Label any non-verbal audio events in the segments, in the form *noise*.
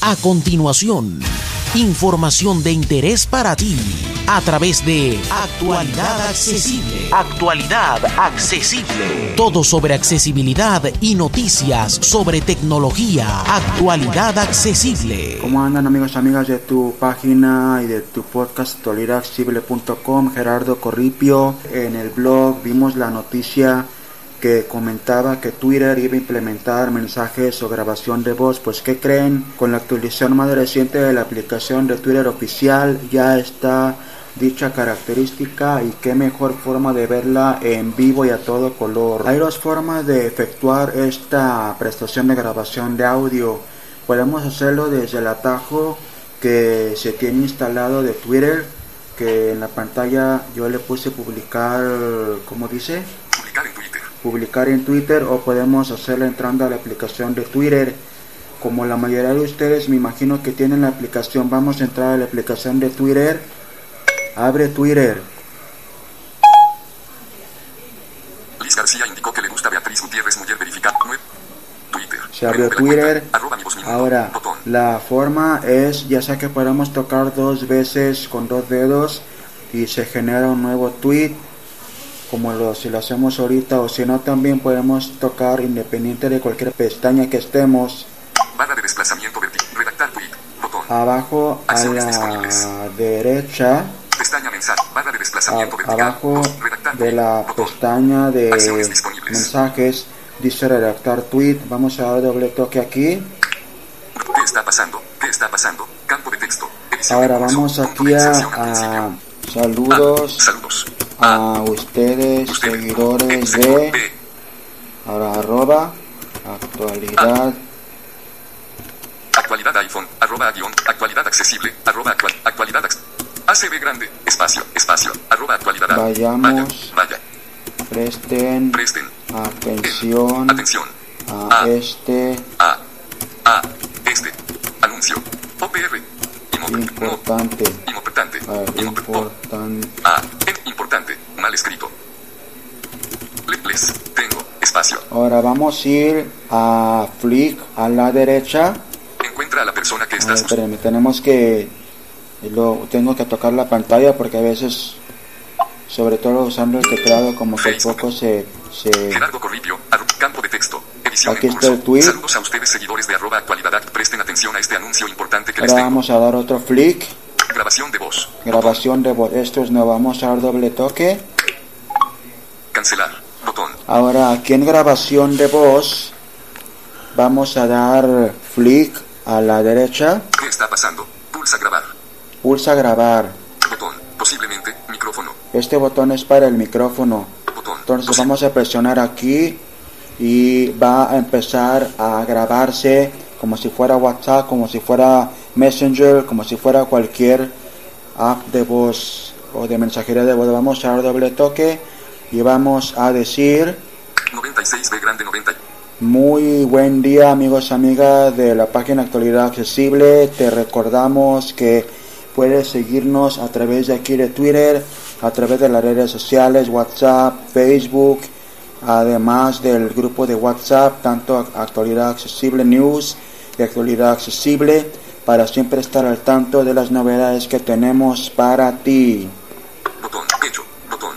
A continuación, información de interés para ti a través de Actualidad Accesible. Actualidad Accesible. Todo sobre accesibilidad y noticias sobre tecnología. Actualidad Accesible. ¿Cómo andan amigos y amigas de tu página y de tu podcast actualidadaccesible.com? Gerardo Corripio. En el blog vimos la noticia que comentaba que Twitter iba a implementar mensajes o grabación de voz. Pues ¿qué creen? Con la actualización más reciente de la aplicación de Twitter oficial ya está dicha característica y qué mejor forma de verla en vivo y a todo color. Hay dos formas de efectuar esta prestación de grabación de audio. Podemos hacerlo desde el atajo que se tiene instalado de Twitter, que en la pantalla yo le puse publicar, ¿cómo dice? Publicar en Twitter. O podemos hacerlo entrando a la aplicación de Twitter. Como la mayoría de ustedes me imagino que tienen la aplicación, vamos a entrar a la aplicación de Twitter Abre Twitter. García indicó que le gusta Beatriz Gutiérrez Mujer verificada. Twitter. Se abrió Twitter. Ahora, la forma es, ya sea que podemos tocar dos veces con dos dedos y se genera un nuevo tweet, como lo, si lo hacemos ahorita, o si no, también podemos tocar independiente de cualquier pestaña que estemos. Barra de desplazamiento vertical. Redactar tweet. Botón. Abajo a la derecha Pestaña mensaje, barra de desplazamiento a, vertical, abajo de la pestaña de mensajes dice redactar tweet. Vamos a dar doble toque aquí. ¿Qué está pasando? ¿Qué está pasando? Campo de texto. Ahora vamos aquí a, a saludos, ah, saludos a ustedes, usted, seguidores de ahora arroba actualidad. Actualidad iPhone arroba guion actualidad accesible arroba actual, actualidad ACB grande, espacio, espacio, arroba actualidad. Vayamos, vaya, vaya. Presten, presten atención, atención. a, a, este, a, a, este, anuncio, OPR, importante, importante, importante, a, en, importante, mal escrito. Les, tengo, espacio. Ahora vamos a ir a Flick a la derecha. Encuentra a la persona que estás. Espérenme, tenemos que lo tengo que tocar la pantalla porque a veces sobre todo usando el teclado como que poco se, se... Gerardo Corripio, campo de texto, edición Aquí está el tweet. Saludos a ustedes seguidores de arroba actualidad, presten atención a este anuncio importante que Ahora les tengo. vamos a dar otro flick. Grabación de voz. Grabación de voz. Esto es no vamos a dar doble toque. Cancelar. Ahora aquí en grabación de voz vamos a dar flick a la derecha. ¿Qué está pasando? Pulsa grabar. Pulsa grabar. Botón. Posiblemente micrófono. Este botón es para el micrófono. Botón. Entonces vamos a presionar aquí y va a empezar a grabarse como si fuera WhatsApp, como si fuera Messenger, como si fuera cualquier app de voz o de mensajería de voz. Vamos a dar doble toque y vamos a decir 96B grande 90. muy buen día amigos amigas de la página Actualidad Accesible. Te recordamos que puedes seguirnos a través de aquí de Twitter, a través de las redes sociales, WhatsApp, Facebook, además del grupo de WhatsApp, tanto Actualidad Accesible News y Actualidad Accesible, para siempre estar al tanto de las novedades que tenemos para ti. Botón, hecho, botón,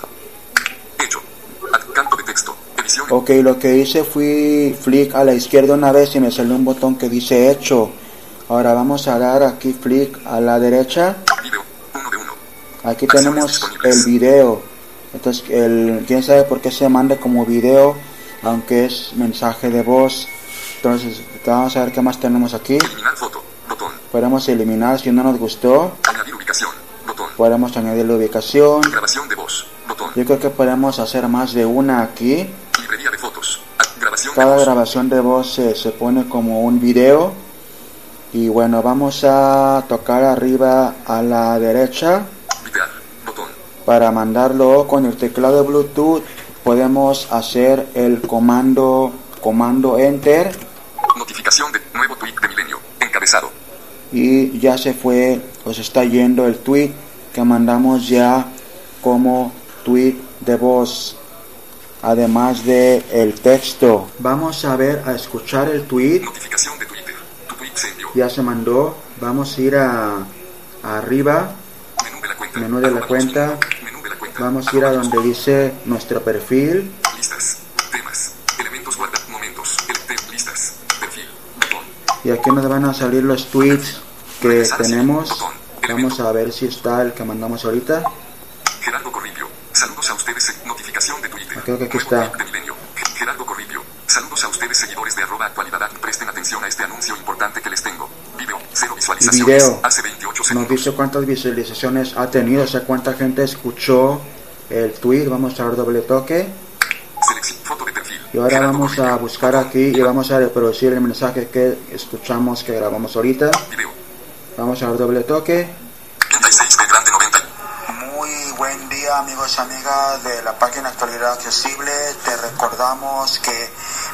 hecho, campo de texto, edición. Ok, lo que hice fui flick a la izquierda una vez y me salió un botón que dice hecho. Ahora vamos a dar aquí flick a la derecha. Video, uno de uno. Aquí tenemos el video. Entonces, el, quién sabe por qué se manda como video, aunque es mensaje de voz. Entonces, vamos a ver qué más tenemos aquí. Eliminar foto, botón. Podemos eliminar si no nos gustó. Añadir ubicación, botón. Podemos añadir la ubicación. Grabación de voz, botón. Yo creo que podemos hacer más de una aquí. Librería de fotos. Grabación Cada grabación de voz se, se pone como un video. Y bueno, vamos a tocar arriba a la derecha para mandarlo con el teclado de Bluetooth. Podemos hacer el comando comando enter Notificación de nuevo tweet de milenio. Encabezado. y ya se fue, os está yendo el tweet que mandamos ya como tweet de voz. Además de el texto. Vamos a ver a escuchar el tweet. Notificación de Twitter. Tu tweet se envió. ya se mandó. Vamos a ir a, a arriba, Menú de la cuenta. menú de la cuenta. Menú de la cuenta. Vamos a ir a donde dice nuestro perfil. Listas. Temas. Elementos guarda. Momentos. El listas. Perfil. Botón. Y aquí nos van a salir los tweets que Regresar, tenemos. botón. Vamos a ver si está el que mandamos ahorita. Gerardo Corripio. Saludos a ustedes. Notificación de Twitter. Creo que aquí está. Gerardo Corripio. Saludos a ustedes seguidores de arroba actualidad. Presten atención a este anuncio importante que les tengo. Video. Cero visualizaciones. video. Hace 28 Nos segundos. dice cuántas visualizaciones ha tenido, o sea, cuánta gente escuchó el tweet. Vamos a dar doble toque. Selección. Foto de perfil. Y ahora Gerardo vamos a buscar aquí y vamos a reproducir el mensaje que escuchamos que grabamos ahorita. Video. Vamos a dar doble toque. 36 B grande 90. Muy buen día amigos amigas de la página Actualidad Accesible. Te recordamos que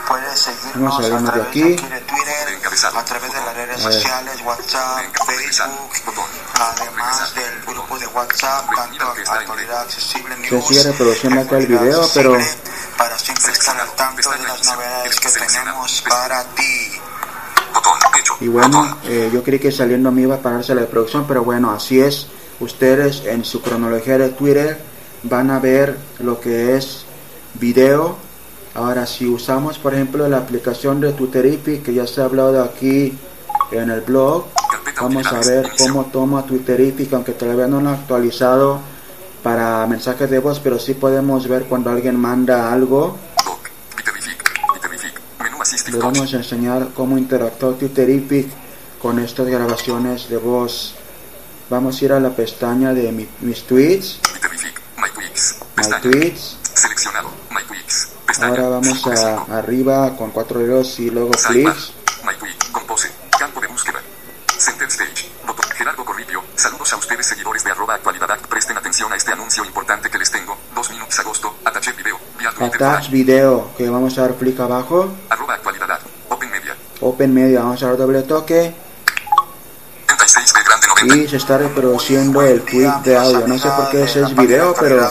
puedes seguirnos a a través de aquí de Twitter, a través de las redes A sociales, WhatsApp. Facebook, además del grupo de WhatsApp, tanto Actualidad Accesible Se News, sigue reproduciendo acá el video, pero- para siempre estar al tanto de las novedades que tenemos para ti. Y bueno, eh, yo creí que saliendo me iba a pararse la reproducción, pero bueno, así es. Ustedes en su cronología de Twitter van a ver lo que es video. Ahora, si usamos, por ejemplo, la aplicación de Twitterific, que ya se ha hablado aquí en el blog, vamos a ver cómo toma Twitterific, aunque todavía no lo ha actualizado para mensajes de voz, pero sí podemos ver cuando alguien manda algo. Touch. vamos a enseñar cómo interactuar Twitterific con estas grabaciones de voz. Vamos a ir a la pestaña de mi- mis tweets. Tweets. my Pestaña. tweets. Seleccionado. My Tweets. Pestaña. Ahora vamos de cinco. a arriba con cuatro dedos y luego clics. My Tweet. Compose. Campo de búsqueda. Center Stage. Botón. Gerardo Corripio. Saludos a ustedes seguidores de arroba actualidad. Presten atención a este anuncio importante que les tengo. 2 minutos agosto. Ataché video. Vía Twitter. Attach video, que vamos a dar clic abajo. Arroba actualidad. Open Media. Open media, vamos a dar doble toque. 36 B grande 90. *laughs* Y se está reproduciendo el tweet de audio. No sé por qué ese es video, pero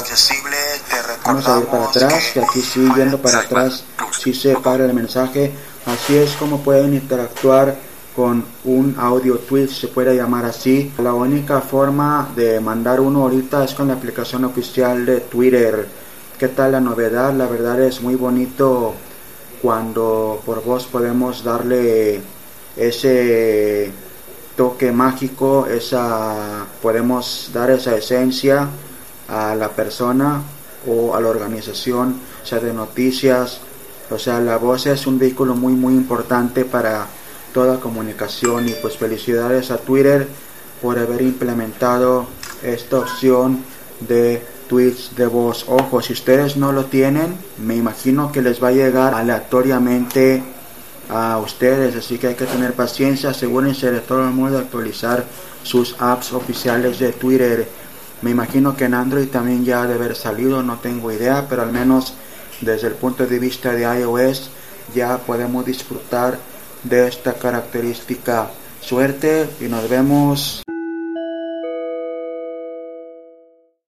vamos a ir para atrás, que aquí sí yendo para atrás sí se para el mensaje. Así es como pueden interactuar con un audio tweet, se puede llamar así. La única forma de mandar uno ahorita es con la aplicación oficial de Twitter. ¿Qué tal la novedad? La verdad es muy bonito cuando por voz podemos darle ese toque mágico, esa podemos dar esa esencia a la persona o a la organización, sea de noticias, o sea, la voz es un vehículo muy muy importante para toda comunicación y pues felicidades a Twitter por haber implementado esta opción de tweets de voz. Ojo, si ustedes no lo tienen, me imagino que les va a llegar aleatoriamente a ustedes, así que hay que tener paciencia, asegúrense de todo el mundo actualizar sus apps oficiales de Twitter. Me imagino que en Android también ya ha de haber salido, no tengo idea, pero al menos desde el punto de vista de iOS ya podemos disfrutar de esta característica. Suerte y nos vemos.